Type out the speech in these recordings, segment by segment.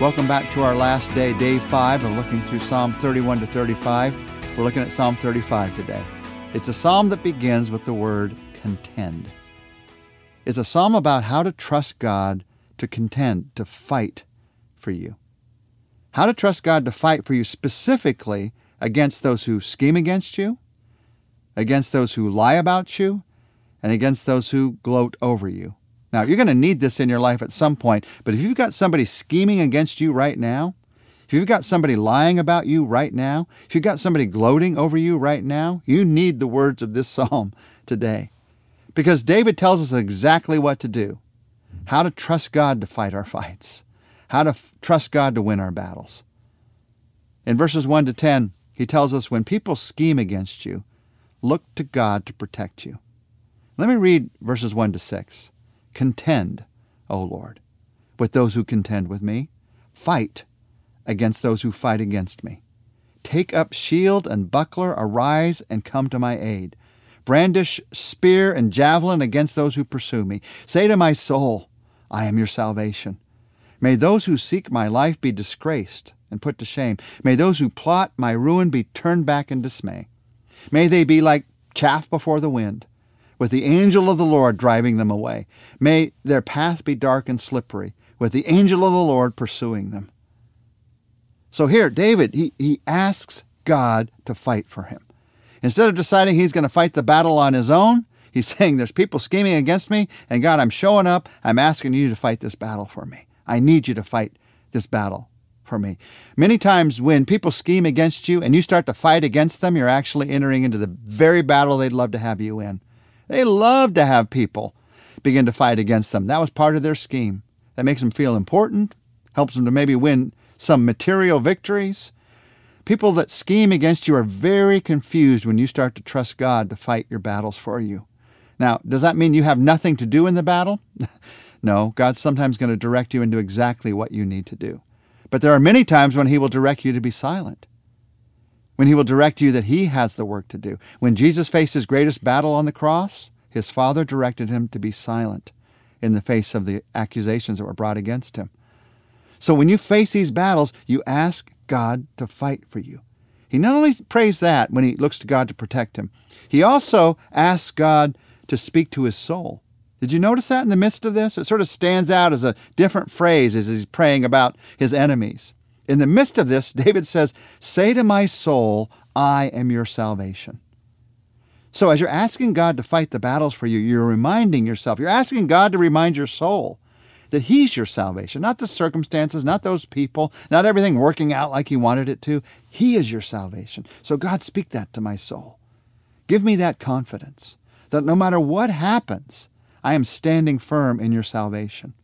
Welcome back to our last day, day five of looking through Psalm 31 to 35. We're looking at Psalm 35 today. It's a psalm that begins with the word contend. It's a psalm about how to trust God to contend, to fight for you. How to trust God to fight for you specifically against those who scheme against you, against those who lie about you, and against those who gloat over you. Now, you're going to need this in your life at some point, but if you've got somebody scheming against you right now, if you've got somebody lying about you right now, if you've got somebody gloating over you right now, you need the words of this psalm today. Because David tells us exactly what to do how to trust God to fight our fights, how to f- trust God to win our battles. In verses 1 to 10, he tells us when people scheme against you, look to God to protect you. Let me read verses 1 to 6. Contend, O Lord, with those who contend with me. Fight against those who fight against me. Take up shield and buckler, arise and come to my aid. Brandish spear and javelin against those who pursue me. Say to my soul, I am your salvation. May those who seek my life be disgraced and put to shame. May those who plot my ruin be turned back in dismay. May they be like chaff before the wind, with the angel of the Lord driving them away. May their path be dark and slippery, with the angel of the Lord pursuing them. So here, David, he, he asks God to fight for him. Instead of deciding he's going to fight the battle on his own, he's saying, There's people scheming against me, and God, I'm showing up. I'm asking you to fight this battle for me. I need you to fight this battle for me. Many times when people scheme against you and you start to fight against them, you're actually entering into the very battle they'd love to have you in. They love to have people begin to fight against them. That was part of their scheme. That makes them feel important, helps them to maybe win some material victories. People that scheme against you are very confused when you start to trust God to fight your battles for you. Now, does that mean you have nothing to do in the battle? no, God's sometimes going to direct you into exactly what you need to do. But there are many times when He will direct you to be silent, when He will direct you that He has the work to do. When Jesus faced His greatest battle on the cross, His Father directed Him to be silent in the face of the accusations that were brought against Him. So when you face these battles, you ask God to fight for you. He not only prays that when he looks to God to protect him, he also asks God to speak to his soul. Did you notice that in the midst of this? It sort of stands out as a different phrase as he's praying about his enemies. In the midst of this, David says, Say to my soul, I am your salvation. So as you're asking God to fight the battles for you, you're reminding yourself, you're asking God to remind your soul that He's your salvation, not the circumstances, not those people, not everything working out like He wanted it to. He is your salvation. So, God, speak that to my soul. Give me that confidence that no matter what happens, I am standing firm in your salvation.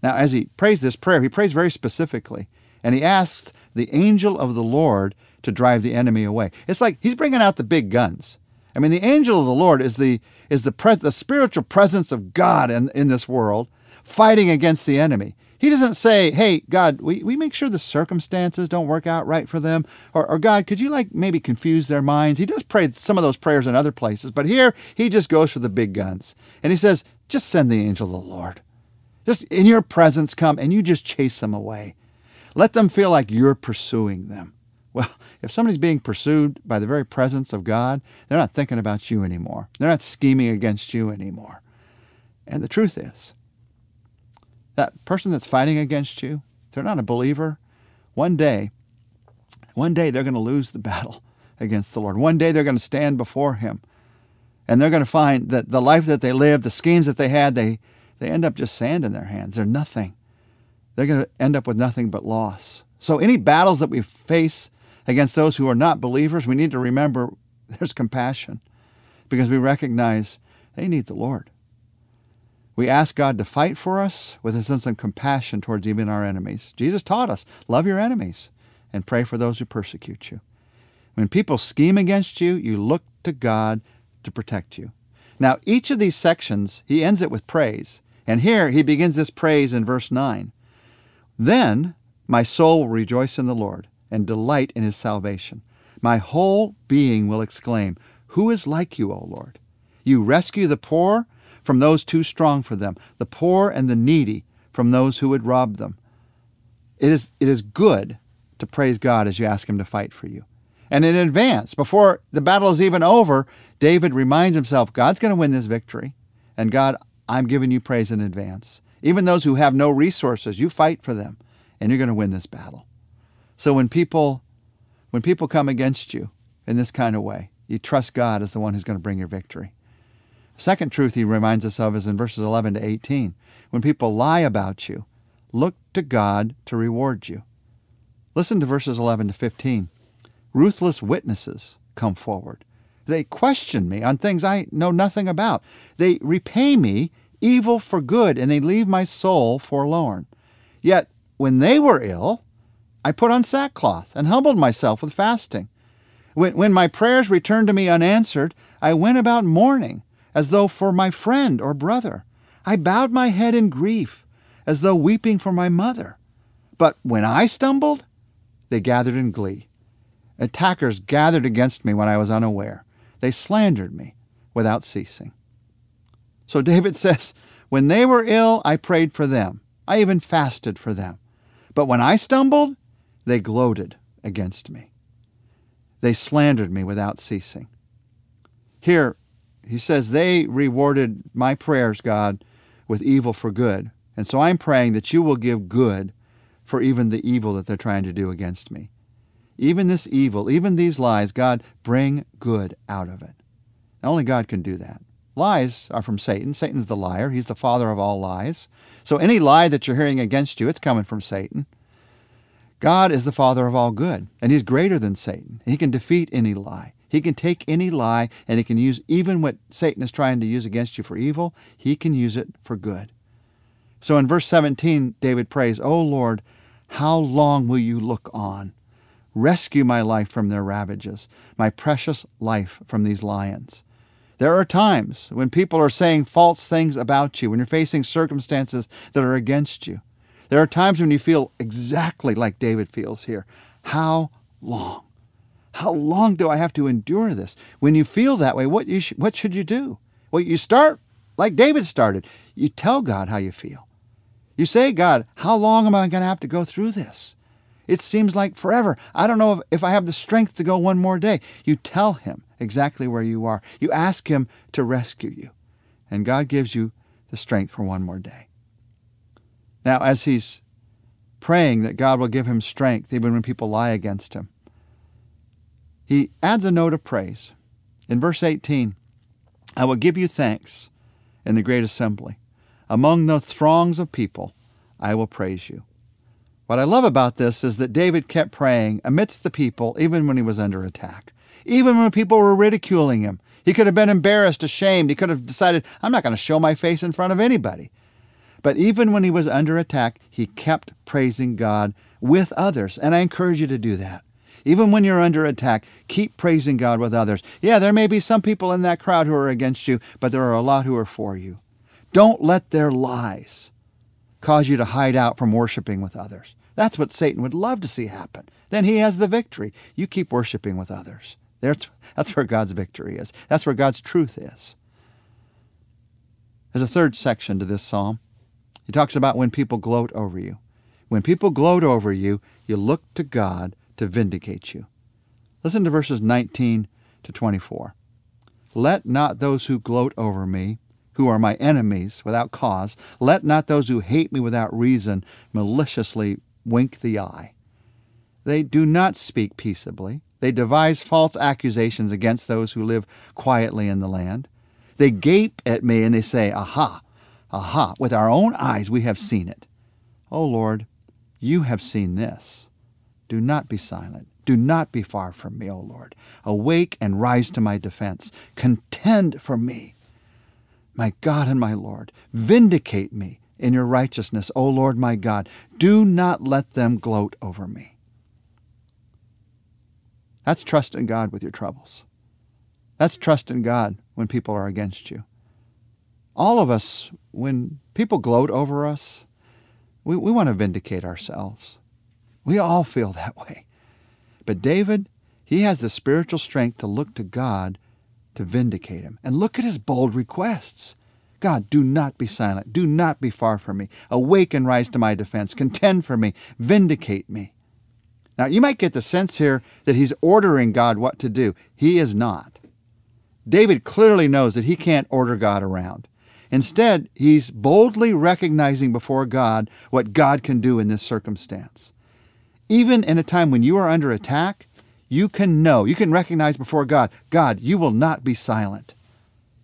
Now, as he prays this prayer, he prays very specifically, and he asks the angel of the Lord to drive the enemy away. It's like he's bringing out the big guns. I mean, the angel of the Lord is the is the, pres- the spiritual presence of God in, in this world fighting against the enemy. He doesn't say, hey, God, we, we make sure the circumstances don't work out right for them. Or, or, God, could you like maybe confuse their minds? He does pray some of those prayers in other places, but here he just goes for the big guns. And he says, just send the angel of the Lord. Just in your presence come and you just chase them away. Let them feel like you're pursuing them. Well, if somebody's being pursued by the very presence of God, they're not thinking about you anymore. They're not scheming against you anymore. And the truth is, that person that's fighting against you, they're not a believer, one day, one day they're going to lose the battle against the Lord. One day they're going to stand before Him. And they're going to find that the life that they lived, the schemes that they had, they, they end up just sand in their hands. They're nothing. They're going to end up with nothing but loss. So, any battles that we face against those who are not believers, we need to remember there's compassion because we recognize they need the Lord. We ask God to fight for us with a sense of compassion towards even our enemies. Jesus taught us love your enemies and pray for those who persecute you. When people scheme against you, you look to God to protect you. Now, each of these sections, he ends it with praise. And here he begins this praise in verse 9. Then my soul will rejoice in the Lord and delight in his salvation. My whole being will exclaim, Who is like you, O Lord? You rescue the poor from those too strong for them, the poor and the needy from those who would rob them. it is, it is good to praise God as you ask Him to fight for you. And in advance, before the battle is even over, David reminds himself God's going to win this victory. And God, I'm giving you praise in advance. Even those who have no resources, you fight for them, and you're going to win this battle. So when people when people come against you in this kind of way, you trust God as the one who's going to bring your victory. The second truth he reminds us of is in verses 11 to 18. When people lie about you, look to God to reward you. Listen to verses 11 to 15. Ruthless witnesses come forward. They question me on things I know nothing about. They repay me evil for good, and they leave my soul forlorn. Yet, when they were ill, I put on sackcloth and humbled myself with fasting. When, when my prayers returned to me unanswered, I went about mourning, as though for my friend or brother. I bowed my head in grief, as though weeping for my mother. But when I stumbled, they gathered in glee. Attackers gathered against me when I was unaware. They slandered me without ceasing. So David says, When they were ill, I prayed for them. I even fasted for them. But when I stumbled, they gloated against me. They slandered me without ceasing. Here, he says, They rewarded my prayers, God, with evil for good. And so I'm praying that you will give good for even the evil that they're trying to do against me. Even this evil, even these lies, God, bring good out of it. Only God can do that. Lies are from Satan. Satan's the liar. He's the father of all lies. So any lie that you're hearing against you, it's coming from Satan. God is the father of all good, and he's greater than Satan. He can defeat any lie. He can take any lie and he can use even what Satan is trying to use against you for evil, he can use it for good. So in verse 17, David prays, O Lord, how long will you look on? Rescue my life from their ravages, my precious life from these lions. There are times when people are saying false things about you, when you're facing circumstances that are against you. There are times when you feel exactly like David feels here. How long? How long do I have to endure this? When you feel that way, what, you sh- what should you do? Well, you start like David started. You tell God how you feel. You say, God, how long am I going to have to go through this? It seems like forever. I don't know if, if I have the strength to go one more day. You tell Him exactly where you are. You ask Him to rescue you. And God gives you the strength for one more day. Now, as he's praying that God will give him strength even when people lie against him, he adds a note of praise. In verse 18, I will give you thanks in the great assembly. Among the throngs of people, I will praise you. What I love about this is that David kept praying amidst the people, even when he was under attack. Even when people were ridiculing him, he could have been embarrassed, ashamed. He could have decided, I'm not going to show my face in front of anybody. But even when he was under attack, he kept praising God with others. And I encourage you to do that. Even when you're under attack, keep praising God with others. Yeah, there may be some people in that crowd who are against you, but there are a lot who are for you. Don't let their lies cause you to hide out from worshiping with others. That's what Satan would love to see happen. Then he has the victory. You keep worshiping with others. That's, that's where God's victory is. That's where God's truth is. There's a third section to this psalm. He talks about when people gloat over you. When people gloat over you, you look to God to vindicate you. Listen to verses 19 to 24. Let not those who gloat over me, who are my enemies without cause, let not those who hate me without reason maliciously wink the eye. They do not speak peaceably. They devise false accusations against those who live quietly in the land. They gape at me and they say, Aha! Aha, with our own eyes we have seen it. O oh Lord, you have seen this. Do not be silent. Do not be far from me, O Lord. Awake and rise to my defense. Contend for me. My God and my Lord, vindicate me in your righteousness, O Lord my God. Do not let them gloat over me. That's trust in God with your troubles. That's trust in God when people are against you all of us, when people gloat over us, we, we want to vindicate ourselves. We all feel that way. But David, he has the spiritual strength to look to God to vindicate him. And look at his bold requests. God, do not be silent. Do not be far from me. Awake and rise to my defense. Contend for me. Vindicate me. Now, you might get the sense here that he's ordering God what to do. He is not. David clearly knows that he can't order God around. Instead, he's boldly recognizing before God what God can do in this circumstance. Even in a time when you are under attack, you can know, you can recognize before God, God, you will not be silent.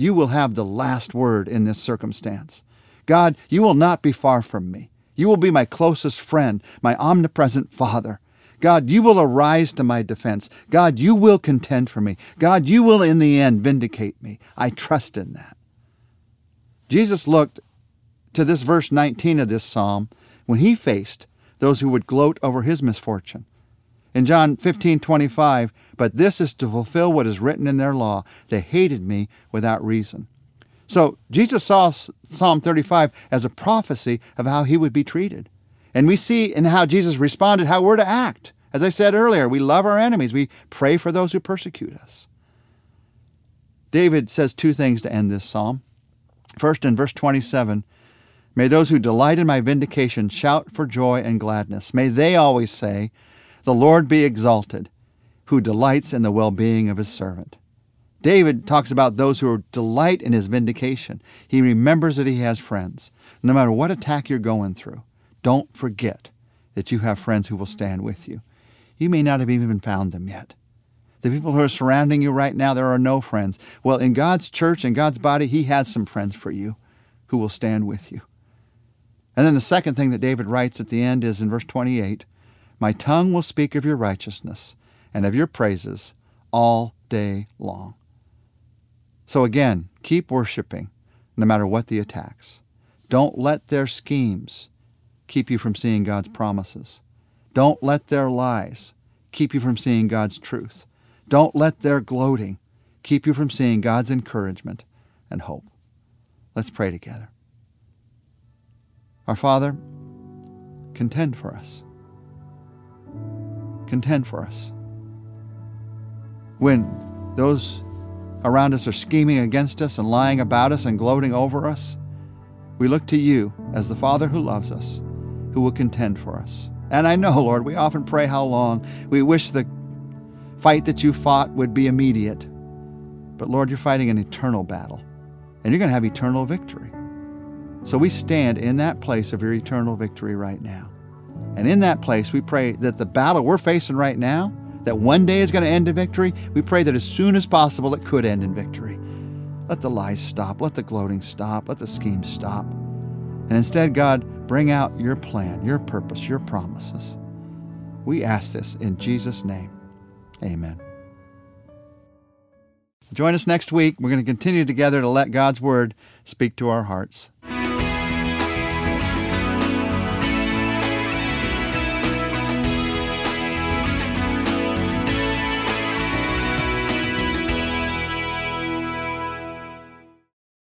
You will have the last word in this circumstance. God, you will not be far from me. You will be my closest friend, my omnipresent Father. God, you will arise to my defense. God, you will contend for me. God, you will in the end vindicate me. I trust in that. Jesus looked to this verse 19 of this psalm when he faced those who would gloat over his misfortune. In John 15, 25, but this is to fulfill what is written in their law. They hated me without reason. So Jesus saw Psalm 35 as a prophecy of how he would be treated. And we see in how Jesus responded how we're to act. As I said earlier, we love our enemies, we pray for those who persecute us. David says two things to end this psalm. First, in verse 27, may those who delight in my vindication shout for joy and gladness. May they always say, The Lord be exalted, who delights in the well being of his servant. David talks about those who delight in his vindication. He remembers that he has friends. No matter what attack you're going through, don't forget that you have friends who will stand with you. You may not have even found them yet. The people who are surrounding you right now, there are no friends. Well, in God's church and God's body, He has some friends for you who will stand with you. And then the second thing that David writes at the end is in verse 28 My tongue will speak of your righteousness and of your praises all day long. So again, keep worshiping no matter what the attacks. Don't let their schemes keep you from seeing God's promises. Don't let their lies keep you from seeing God's truth. Don't let their gloating keep you from seeing God's encouragement and hope. Let's pray together. Our Father, contend for us. Contend for us. When those around us are scheming against us and lying about us and gloating over us, we look to you as the Father who loves us, who will contend for us. And I know, Lord, we often pray how long. We wish the fight that you fought would be immediate. But Lord, you're fighting an eternal battle, and you're going to have eternal victory. So we stand in that place of your eternal victory right now. And in that place, we pray that the battle we're facing right now, that one day is going to end in victory, we pray that as soon as possible it could end in victory. Let the lies stop. Let the gloating stop. Let the schemes stop. And instead, God, bring out your plan, your purpose, your promises. We ask this in Jesus' name. Amen. Join us next week. We're going to continue together to let God's Word speak to our hearts.